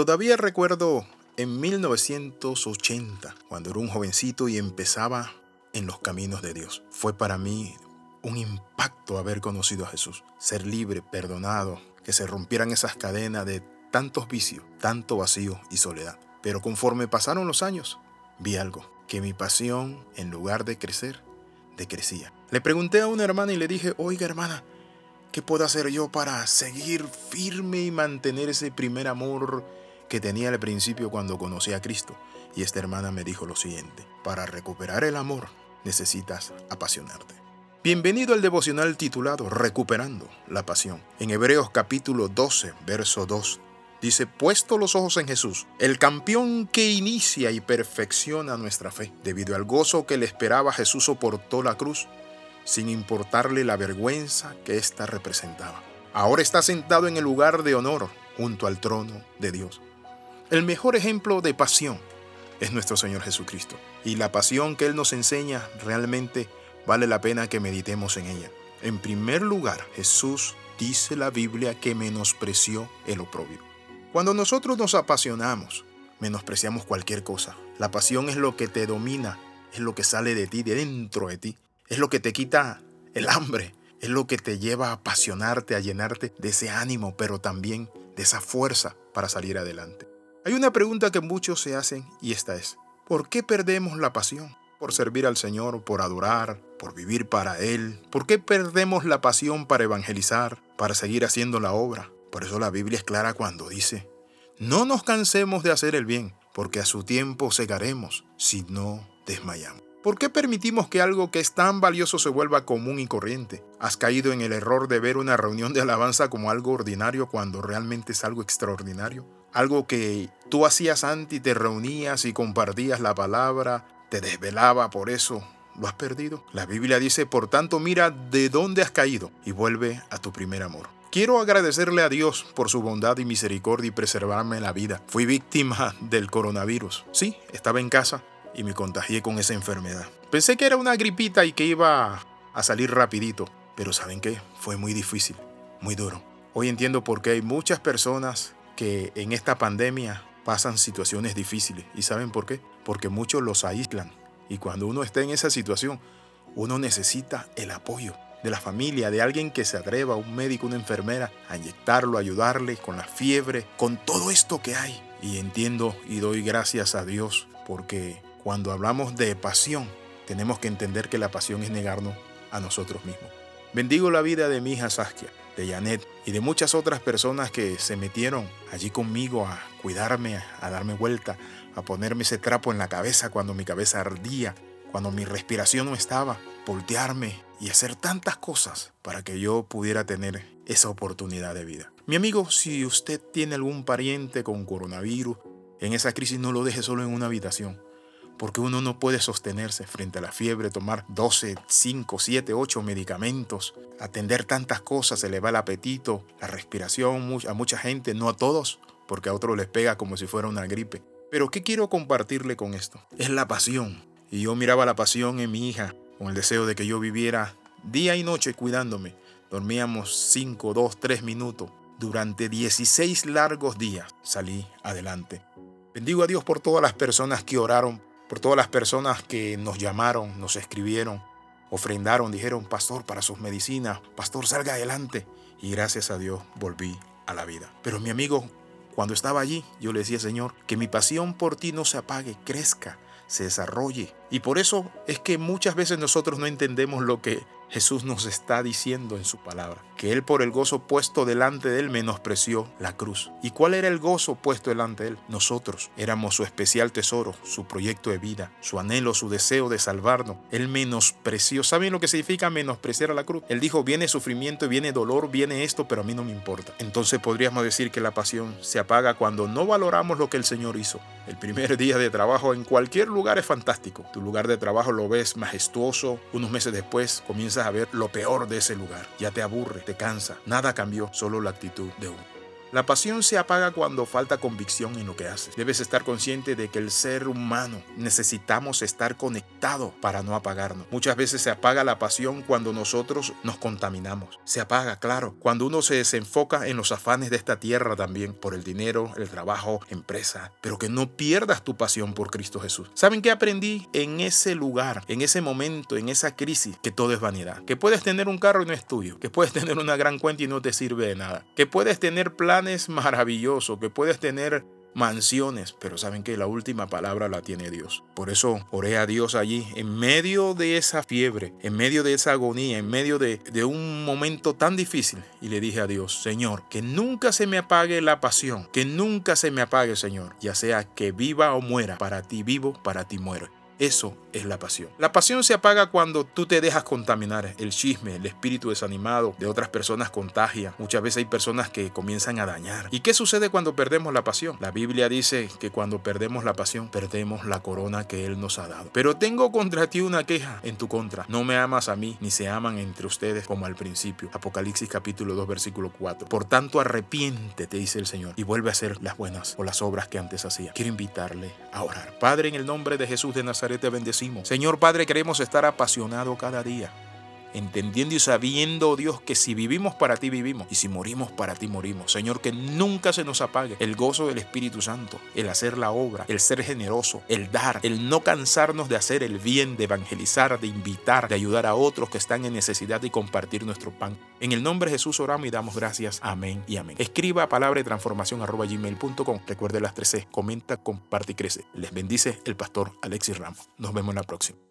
Todavía recuerdo en 1980, cuando era un jovencito y empezaba en los caminos de Dios. Fue para mí un impacto haber conocido a Jesús, ser libre, perdonado, que se rompieran esas cadenas de tantos vicios, tanto vacío y soledad. Pero conforme pasaron los años, vi algo, que mi pasión, en lugar de crecer, decrecía. Le pregunté a una hermana y le dije, oiga hermana, ¿qué puedo hacer yo para seguir firme y mantener ese primer amor que tenía al principio cuando conocí a Cristo? Y esta hermana me dijo lo siguiente, para recuperar el amor necesitas apasionarte. Bienvenido al devocional titulado Recuperando la Pasión. En Hebreos capítulo 12, verso 2, dice, puesto los ojos en Jesús, el campeón que inicia y perfecciona nuestra fe. Debido al gozo que le esperaba, Jesús soportó la cruz, sin importarle la vergüenza que ésta representaba. Ahora está sentado en el lugar de honor junto al trono de Dios. El mejor ejemplo de pasión es nuestro Señor Jesucristo. Y la pasión que Él nos enseña realmente vale la pena que meditemos en ella. En primer lugar, Jesús dice la Biblia que menospreció el oprobio. Cuando nosotros nos apasionamos, menospreciamos cualquier cosa. La pasión es lo que te domina, es lo que sale de ti, de dentro de ti. Es lo que te quita el hambre, es lo que te lleva a apasionarte, a llenarte de ese ánimo, pero también de esa fuerza para salir adelante. Hay una pregunta que muchos se hacen y esta es, ¿por qué perdemos la pasión? ¿Por servir al Señor, por adorar, por vivir para Él? ¿Por qué perdemos la pasión para evangelizar, para seguir haciendo la obra? Por eso la Biblia es clara cuando dice, no nos cansemos de hacer el bien, porque a su tiempo segaremos si no desmayamos. ¿Por qué permitimos que algo que es tan valioso se vuelva común y corriente? ¿Has caído en el error de ver una reunión de alabanza como algo ordinario cuando realmente es algo extraordinario? Algo que tú hacías antes y te reunías y compartías la palabra, te desvelaba por eso. ¿Lo has perdido? La Biblia dice, por tanto, mira de dónde has caído y vuelve a tu primer amor. Quiero agradecerle a Dios por su bondad y misericordia y preservarme la vida. Fui víctima del coronavirus. Sí, estaba en casa, y me contagié con esa enfermedad. Pensé que era una gripita y que iba a salir rapidito, pero ¿saben qué? Fue muy difícil, muy duro. Hoy entiendo por qué hay muchas personas que en esta pandemia pasan situaciones difíciles. ¿Y saben por qué? Porque muchos los aíslan. Y cuando uno está en esa situación, uno necesita el apoyo de la familia, de alguien que se atreva, un médico, una enfermera, a inyectarlo, ayudarle con la fiebre, con todo esto que hay. Y entiendo y doy gracias a Dios porque cuando hablamos de pasión, tenemos que entender que la pasión es negarnos a nosotros mismos. Bendigo la vida de mi hija Saskia, de Janet y de muchas otras personas que se metieron allí conmigo a cuidarme, a darme vuelta, a ponerme ese trapo en la cabeza cuando mi cabeza ardía, cuando mi respiración no estaba, voltearme y hacer tantas cosas para que yo pudiera tener esa oportunidad de vida. Mi amigo, si usted tiene algún pariente con coronavirus, en esa crisis no lo deje solo en una habitación porque uno no puede sostenerse frente a la fiebre, tomar 12, 5, 7, 8 medicamentos, atender tantas cosas, elevar el apetito, la respiración, a mucha gente, no a todos, porque a otros les pega como si fuera una gripe. Pero ¿qué quiero compartirle con esto? Es la pasión. Y yo miraba la pasión en mi hija, con el deseo de que yo viviera día y noche cuidándome. Dormíamos 5, 2, 3 minutos. Durante 16 largos días salí adelante. Bendigo a Dios por todas las personas que oraron por todas las personas que nos llamaron, nos escribieron, ofrendaron, dijeron, pastor, para sus medicinas, pastor, salga adelante. Y gracias a Dios volví a la vida. Pero mi amigo, cuando estaba allí, yo le decía, Señor, que mi pasión por ti no se apague, crezca, se desarrolle. Y por eso es que muchas veces nosotros no entendemos lo que Jesús nos está diciendo en su palabra, que Él por el gozo puesto delante de Él menospreció la cruz. ¿Y cuál era el gozo puesto delante de Él? Nosotros éramos su especial tesoro, su proyecto de vida, su anhelo, su deseo de salvarnos. Él menospreció. ¿Saben lo que significa menospreciar a la cruz? Él dijo, viene sufrimiento, viene dolor, viene esto, pero a mí no me importa. Entonces podríamos decir que la pasión se apaga cuando no valoramos lo que el Señor hizo. El primer día de trabajo en cualquier lugar es fantástico. Tu lugar de trabajo lo ves majestuoso. Unos meses después a ver lo peor de ese lugar. Ya te aburre, te cansa. Nada cambió, solo la actitud de uno. La pasión se apaga cuando falta convicción en lo que haces. Debes estar consciente de que el ser humano necesitamos estar conectados para no apagarnos. Muchas veces se apaga la pasión cuando nosotros nos contaminamos. Se apaga, claro, cuando uno se desenfoca en los afanes de esta tierra también, por el dinero, el trabajo, empresa, pero que no pierdas tu pasión por Cristo Jesús. ¿Saben qué aprendí en ese lugar, en ese momento, en esa crisis? Que todo es vanidad. Que puedes tener un carro y no es tuyo. Que puedes tener una gran cuenta y no te sirve de nada. Que puedes tener plan es maravilloso que puedes tener mansiones, pero saben que la última palabra la tiene Dios. Por eso oré a Dios allí, en medio de esa fiebre, en medio de esa agonía, en medio de, de, un momento tan difícil, y le dije a Dios, Señor, que nunca se me apague la pasión, que nunca se me apague, Señor, ya sea que viva o muera, para ti vivo, para ti muero. Eso es la pasión. La pasión se apaga cuando tú te dejas contaminar. El chisme, el espíritu desanimado de otras personas contagia. Muchas veces hay personas que comienzan a dañar. ¿Y qué sucede cuando perdemos la pasión? La Biblia dice que cuando perdemos la pasión, perdemos la corona que Él nos ha dado. Pero tengo contra ti una queja en tu contra. No me amas a mí, ni se aman entre ustedes como al principio. Apocalipsis capítulo 2, versículo 4. Por tanto, arrepiéntete, dice el Señor, y vuelve a hacer las buenas o las obras que antes hacía. Quiero invitarle a orar. Padre, en el nombre de Jesús de Nazaret, te bendecimos. Señor Padre, queremos estar apasionados cada día entendiendo y sabiendo, Dios, que si vivimos para ti vivimos y si morimos para ti morimos. Señor, que nunca se nos apague el gozo del Espíritu Santo, el hacer la obra, el ser generoso, el dar, el no cansarnos de hacer el bien, de evangelizar, de invitar, de ayudar a otros que están en necesidad y compartir nuestro pan. En el nombre de Jesús oramos y damos gracias. Amén y amén. Escriba palabra de transformación arroba gmail.com. Recuerde las 13. Comenta, comparte y crece. Les bendice el pastor Alexis Ramos. Nos vemos en la próxima.